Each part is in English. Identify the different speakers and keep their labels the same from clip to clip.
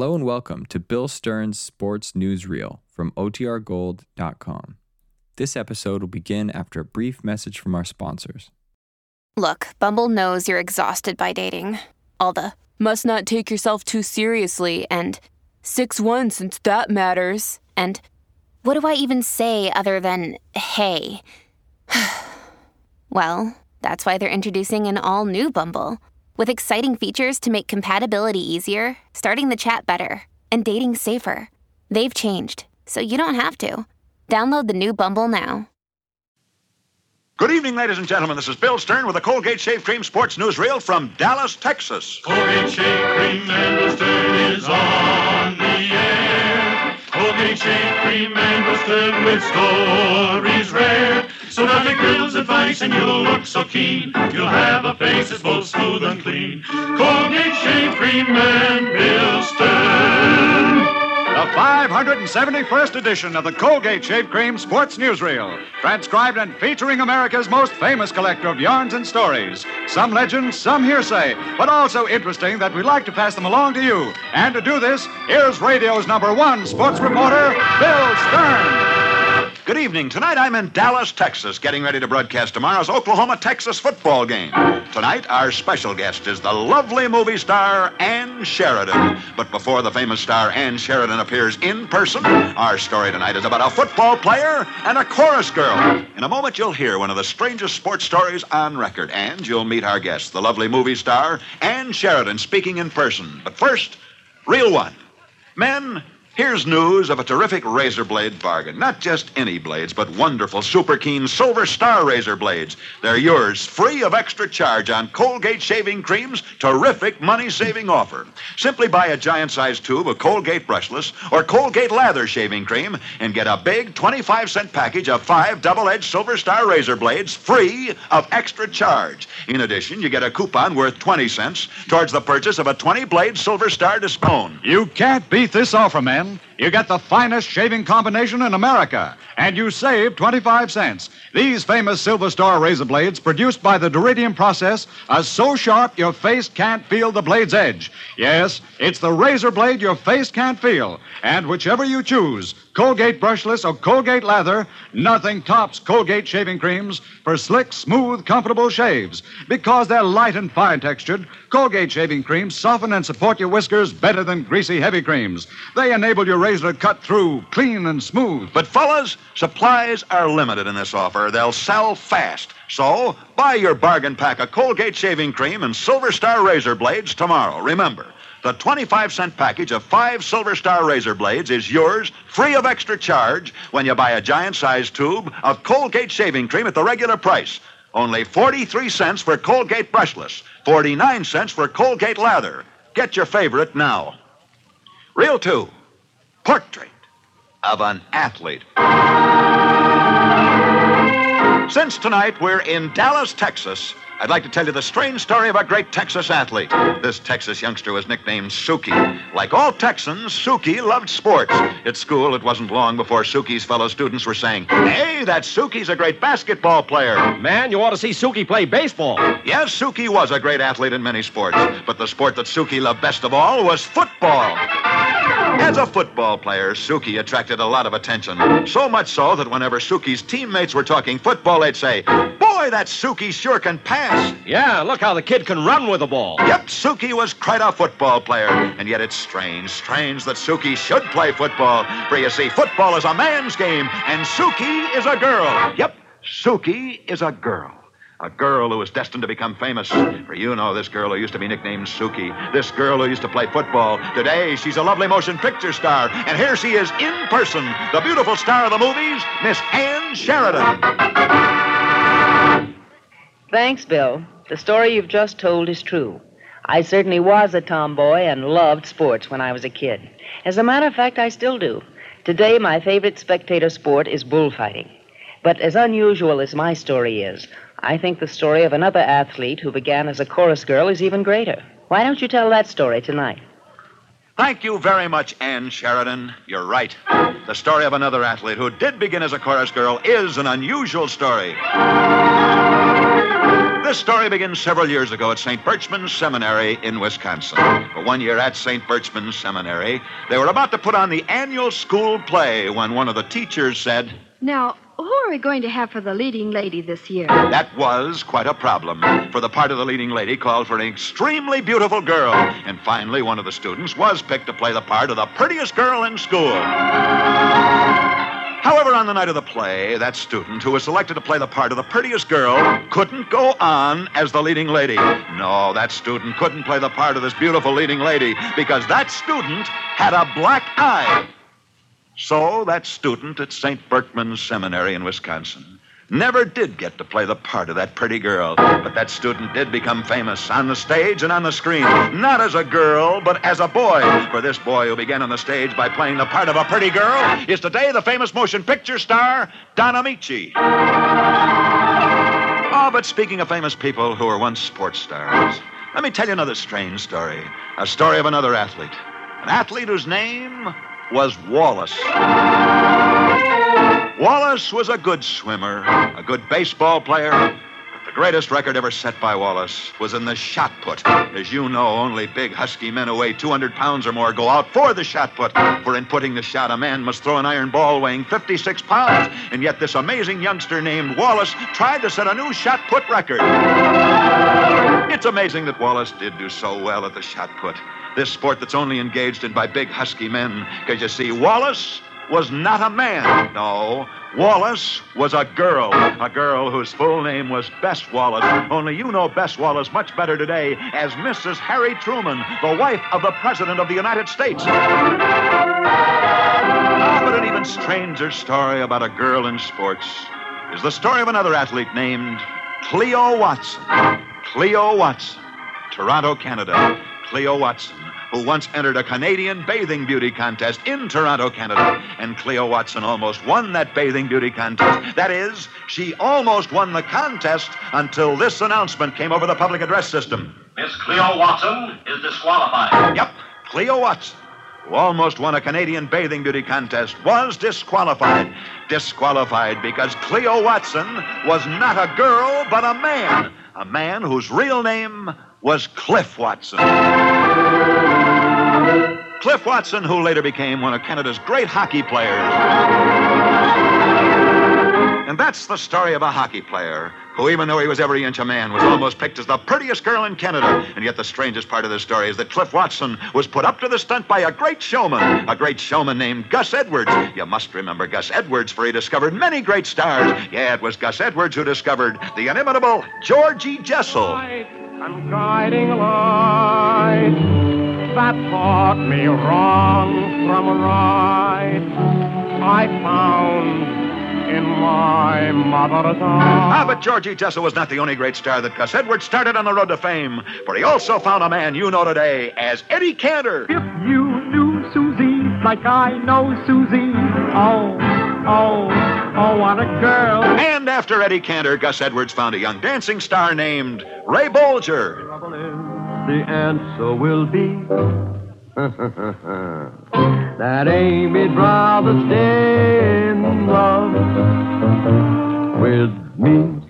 Speaker 1: Hello and welcome to Bill Stern's Sports Newsreel from OTRGold.com. This episode will begin after a brief message from our sponsors.
Speaker 2: Look, Bumble knows you're exhausted by dating. All the must not take yourself too seriously and 6 1 since that matters. And what do I even say other than hey? well, that's why they're introducing an all new Bumble with exciting features to make compatibility easier, starting the chat better, and dating safer. They've changed, so you don't have to. Download the new Bumble now.
Speaker 3: Good evening, ladies and gentlemen. This is Bill Stern with the Colgate Shave Cream Sports Newsreel from Dallas, Texas.
Speaker 4: Colgate Shave Cream and Stern is on the air. Colgate Shave Cream and Stern with stories rare. So now take Bill's advice and you'll look so keen. You'll have a face that's both smooth and clean. Colgate Shave Cream and Bill Stern.
Speaker 3: The 571st edition of the Colgate Shave Cream Sports Newsreel, transcribed and featuring America's most famous collector of yarns and stories. Some legends, some hearsay, but also interesting that we'd like to pass them along to you. And to do this, here's radio's number one sports reporter, Bill Stern. Good evening. Tonight I'm in Dallas, Texas, getting ready to broadcast tomorrow's Oklahoma Texas football game. Tonight, our special guest is the lovely movie star Ann Sheridan. But before the famous star Ann Sheridan appears in person, our story tonight is about a football player and a chorus girl. In a moment, you'll hear one of the strangest sports stories on record, and you'll meet our guest, the lovely movie star Ann Sheridan, speaking in person. But first, real one. Men, Here's news of a terrific razor blade bargain. Not just any blades, but wonderful, super keen Silver Star razor blades. They're yours, free of extra charge on Colgate shaving cream's terrific money saving offer. Simply buy a giant sized tube of Colgate brushless or Colgate lather shaving cream and get a big 25 cent package of five double edged Silver Star razor blades free of extra charge. In addition, you get a coupon worth 20 cents towards the purchase of a 20 blade Silver Star Dispone.
Speaker 5: You can't beat this offer, men. You get the finest shaving combination in America, and you save 25 cents. These famous Silver Star razor blades, produced by the Duridium process, are so sharp your face can't feel the blade's edge. Yes, it's the razor blade your face can't feel. And whichever you choose, Colgate brushless or Colgate lather, nothing tops Colgate shaving creams for slick, smooth, comfortable shaves. Because they're light and fine textured, Colgate shaving creams soften and support your whiskers better than greasy, heavy creams. They enable your razor cut through clean and smooth.
Speaker 3: But, fellas, supplies are limited in this offer. They'll sell fast. So, buy your bargain pack of Colgate shaving cream and Silver Star razor blades tomorrow. Remember, the 25 cent package of five Silver Star razor blades is yours free of extra charge when you buy a giant sized tube of Colgate shaving cream at the regular price. Only 43 cents for Colgate brushless, 49 cents for Colgate lather. Get your favorite now. Real 2 Portrait of an Athlete. Since tonight we're in Dallas, Texas, I'd like to tell you the strange story of a great Texas athlete. This Texas youngster was nicknamed Suki. Like all Texans, Suki loved sports. At school, it wasn't long before Suki's fellow students were saying, Hey, that Suki's a great basketball player.
Speaker 6: Man, you ought to see Suki play baseball.
Speaker 3: Yes, Suki was a great athlete in many sports, but the sport that Suki loved best of all was football. As a football player, Suki attracted a lot of attention. So much so that whenever Suki's teammates were talking football, they'd say, Boy, that Suki sure can pass.
Speaker 6: Yeah, look how the kid can run with the ball.
Speaker 3: Yep, Suki was quite a football player. And yet it's strange, strange that Suki should play football. For you see, football is a man's game, and Suki is a girl. Yep, Suki is a girl. A girl who was destined to become famous. For you know this girl who used to be nicknamed Suki. This girl who used to play football. Today, she's a lovely motion picture star. And here she is in person, the beautiful star of the movies, Miss Ann Sheridan.
Speaker 7: Thanks, Bill. The story you've just told is true. I certainly was a tomboy and loved sports when I was a kid. As a matter of fact, I still do. Today, my favorite spectator sport is bullfighting. But as unusual as my story is, I think the story of another athlete who began as a chorus girl is even greater. Why don't you tell that story tonight?
Speaker 3: Thank you very much, Ann Sheridan. You're right. The story of another athlete who did begin as a chorus girl is an unusual story. This story begins several years ago at St. Berchmans Seminary in Wisconsin. For one year at St. Berchmans Seminary, they were about to put on the annual school play when one of the teachers said,
Speaker 8: Now, who are we going to have for the leading lady this year?
Speaker 3: That was quite a problem, for the part of the leading lady called for an extremely beautiful girl. And finally, one of the students was picked to play the part of the prettiest girl in school. However, on the night of the play, that student who was selected to play the part of the prettiest girl couldn't go on as the leading lady. No, that student couldn't play the part of this beautiful leading lady because that student had a black eye. So, that student at St. Berchmans Seminary in Wisconsin never did get to play the part of that pretty girl. But that student did become famous on the stage and on the screen, not as a girl, but as a boy. For this boy who began on the stage by playing the part of a pretty girl is today the famous motion picture star, Don Ameche. Oh, but speaking of famous people who were once sports stars, let me tell you another strange story. A story of another athlete. An athlete whose name was Wallace. Wallace was a good swimmer, a good baseball player. The greatest record ever set by Wallace was in the shot put. As you know, only big, husky men who weigh 200 pounds or more go out for the shot put. For in putting the shot, a man must throw an iron ball weighing 56 pounds. And yet, this amazing youngster named Wallace tried to set a new shot put record. It's amazing that Wallace did do so well at the shot put. This sport that's only engaged in by big, husky men. Because you see, Wallace was not a man. No, Wallace was a girl. A girl whose full name was Bess Wallace. Only you know Bess Wallace much better today as Mrs. Harry Truman, the wife of the President of the United States. Ah, but an even stranger story about a girl in sports is the story of another athlete named Cleo Watson. Cleo Watson, Toronto, Canada. Cleo Watson, who once entered a Canadian bathing beauty contest in Toronto, Canada. And Cleo Watson almost won that bathing beauty contest. That is, she almost won the contest until this announcement came over the public address system.
Speaker 9: Miss Cleo Watson is disqualified.
Speaker 3: Yep, Cleo Watson, who almost won a Canadian bathing beauty contest, was disqualified. Disqualified because Cleo Watson was not a girl, but a man. A man whose real name was Cliff Watson. Cliff Watson, who later became one of Canada's great hockey players. And that's the story of a hockey player who, even though he was every inch a man, was almost picked as the prettiest girl in Canada. And yet, the strangest part of the story is that Cliff Watson was put up to the stunt by a great showman, a great showman named Gus Edwards. You must remember Gus Edwards, for he discovered many great stars. Yeah, it was Gus Edwards who discovered the inimitable Georgie Jessel.
Speaker 10: I'm guiding light that taught me wrong from right. I found in my mother's
Speaker 3: arms.
Speaker 10: Ah,
Speaker 3: but Georgie Jessel was not the only great star that Gus Edwards started on the road to fame, for he also found a man you know today as Eddie Cantor.
Speaker 10: If you knew Susie like I know Susie, oh, oh, oh, what a girl.
Speaker 3: And after Eddie Cantor, Gus Edwards found a young dancing star named Ray Bolger.
Speaker 10: Trouble is, the answer will be that Amy'd rather stay in love with me.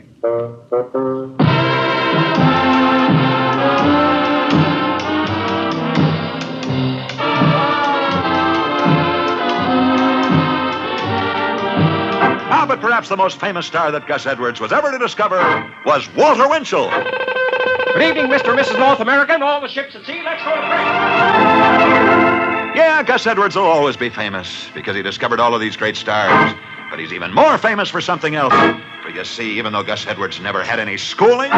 Speaker 3: But perhaps the most famous star that Gus Edwards was ever to discover was Walter Winchell.
Speaker 6: Good evening, Mr. and Mrs. North America and all the ships at sea. Let's go to break.
Speaker 3: Yeah, Gus Edwards will always be famous because he discovered all of these great stars. But he's even more famous for something else. For you see, even though Gus Edwards never had any schooling,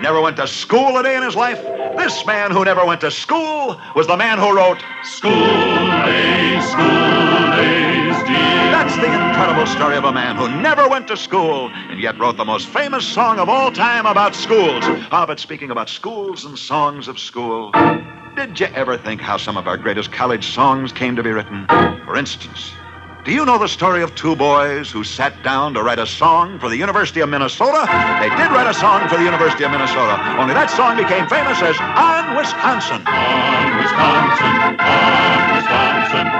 Speaker 3: never went to school a day in his life, this man who never went to school was the man who wrote
Speaker 4: School days, school days, dear.
Speaker 3: That's the incredible story of a man who never went to school and yet wrote the most famous song of all time about schools. Ah, but speaking about schools and songs of school, did you ever think how some of our greatest college songs came to be written? For instance, do you know the story of two boys who sat down to write a song for the University of Minnesota? They did write a song for the University of Minnesota, only that song became famous as On Wisconsin.
Speaker 4: On Wisconsin, on Wisconsin,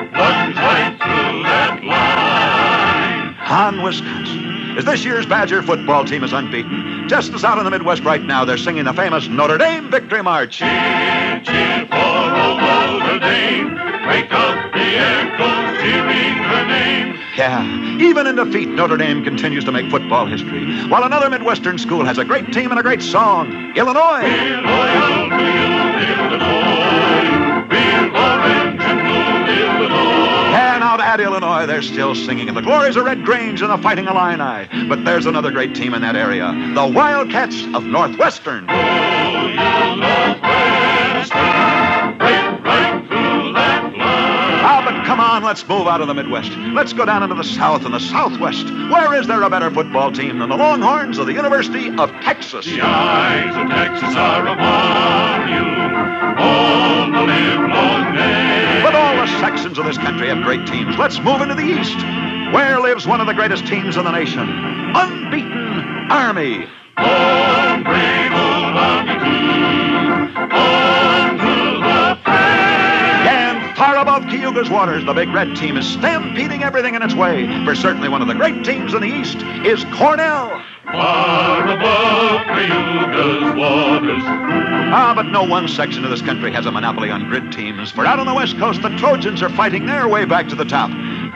Speaker 3: on Wisconsin. As this year's Badger football team is unbeaten, just as out in the Midwest right now, they're singing the famous Notre Dame Victory March.
Speaker 4: Cheer, cheer for old Notre Dame. Wake up the echoes her name.
Speaker 3: Yeah, even in defeat, Notre Dame continues to make football history. While another Midwestern school has a great team and a great song, Illinois.
Speaker 4: Illinois. Illinois,
Speaker 3: they're still singing of the glories of Red Grange and the Fighting Illini. But there's another great team in that area, the Wildcats of Northwestern. On, let's move out of the Midwest. Let's go down into the South and the Southwest. Where is there a better football team than the Longhorns of the University of Texas?
Speaker 4: The eyes of Texas are upon you all the livelong day.
Speaker 3: But all the sections of this country have great teams. Let's move into the East. Where lives one of the greatest teams in the nation? Unbeaten Army.
Speaker 4: On
Speaker 3: Cayuga's waters, the Big Red team is stampeding everything in its way. For certainly one of the great teams in the East is Cornell.
Speaker 4: Far above Cayuga's waters.
Speaker 3: Ah, but no one section of this country has a monopoly on grid teams. For out on the West Coast, the Trojans are fighting their way back to the top.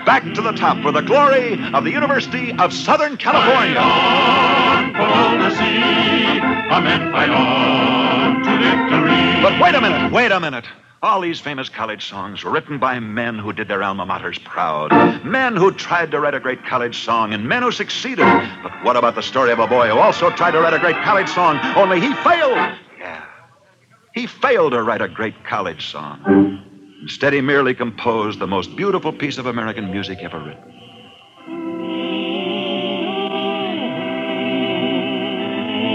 Speaker 3: Back to the top for the glory of the University of Southern California.
Speaker 4: On for the sea, our men fight on to victory.
Speaker 3: But wait a minute, wait a minute. All these famous college songs were written by men who did their alma maters proud. Men who tried to write a great college song and men who succeeded. But what about the story of a boy who also tried to write a great college song, only he failed? Yeah. He failed to write a great college song. Instead, he merely composed the most beautiful piece of American music ever written.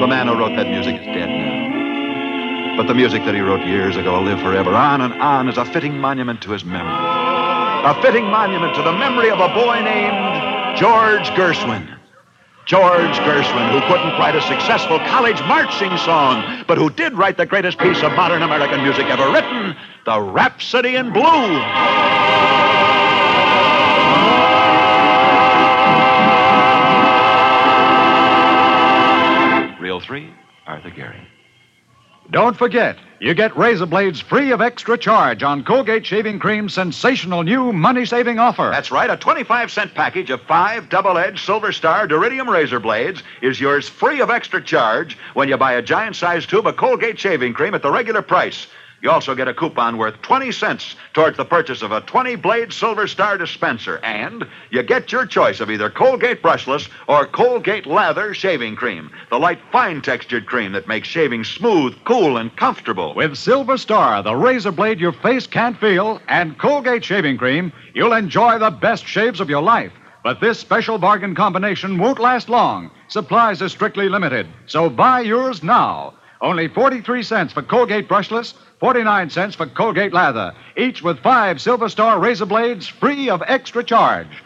Speaker 3: The man who wrote that music is dead. But the music that he wrote years ago will live forever, on and on, as a fitting monument to his memory. A fitting monument to the memory of a boy named George Gershwin. George Gershwin, who couldn't write a successful college marching song, but who did write the greatest piece of modern American music ever written, the Rhapsody in Blue.
Speaker 5: Don't forget, you get razor blades free of extra charge on Colgate Shaving Cream's sensational new money saving offer.
Speaker 3: That's right. A 25 cent package of five double edged Silver Star Duridium razor blades is yours free of extra charge when you buy a giant sized tube of Colgate Shaving Cream at the regular price. You also get a coupon worth 20 cents towards the purchase of a 20 blade Silver Star dispenser. And you get your choice of either Colgate brushless or Colgate lather shaving cream, the light, fine textured cream that makes shaving smooth, cool, and comfortable.
Speaker 5: With Silver Star, the razor blade your face can't feel, and Colgate Shaving Cream, you'll enjoy the best shaves of your life. But this special bargain combination won't last long. Supplies are strictly limited, so buy yours now. Only 43 cents for Colgate brushless, 49 cents for Colgate lather, each with five Silver Star razor blades free of extra charge.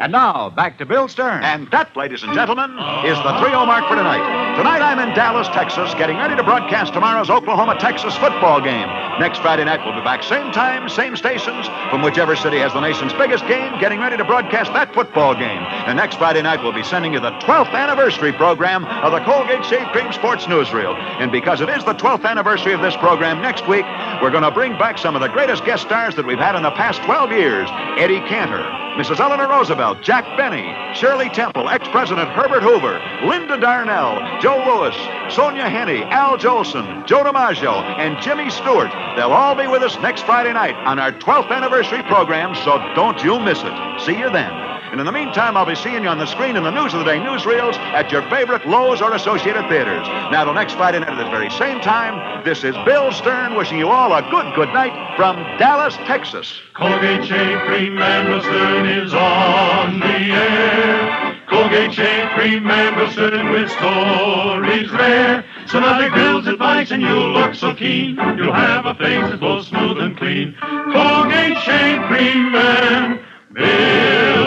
Speaker 5: And now, back to Bill Stern.
Speaker 3: And that, ladies and gentlemen, is the 3 0 mark for tonight. Tonight I'm in Dallas, Texas, getting ready to broadcast tomorrow's Oklahoma Texas football game. Next Friday night, we'll be back, same time, same stations, from whichever city has the nation's biggest game, getting ready to broadcast that football game. And next Friday night, we'll be sending you the 12th anniversary program of the Colgate Shave Cream Sports Newsreel. And because it is the 12th anniversary of this program next week, we're going to bring back some of the greatest guest stars that we've had in the past 12 years Eddie Cantor, Mrs. Eleanor Roosevelt, Jack Benny, Shirley Temple, ex President Herbert Hoover, Linda Darnell, Joe Louis, Sonja Henie, Al Jolson, Joe DiMaggio, and Jimmy Stewart. They'll all be with us next Friday night on our 12th anniversary program, so don't you miss it. See you then. And in the meantime, I'll be seeing you on the screen in the News of the Day newsreels at your favorite Loew's or Associated Theaters. Now, till next Friday night at this very same time, this is Bill Stern wishing you all a good, good night from Dallas, Texas.
Speaker 4: Colgate Shave Cream and Western is on the air. Colgate Shave Cream and Western with stories rare. Sonata grills advice and you'll look so keen. You'll have a face that's both smooth and clean. Colgate Shave Cream and Bill Stern.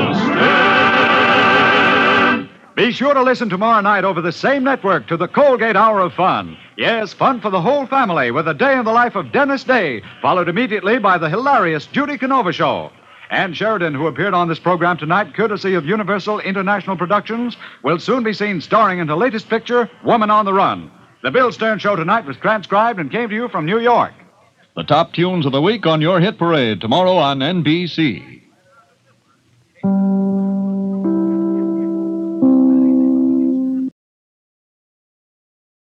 Speaker 5: Be sure to listen tomorrow night over the same network to the Colgate Hour of Fun. Yes, fun for the whole family with a day in the life of Dennis Day, followed immediately by the hilarious Judy Canova Show. Ann Sheridan, who appeared on this program tonight, courtesy of Universal International Productions, will soon be seen starring in her latest picture, Woman on the Run. The Bill Stern Show tonight was transcribed and came to you from New York. The top tunes of the week on your hit parade tomorrow on NBC.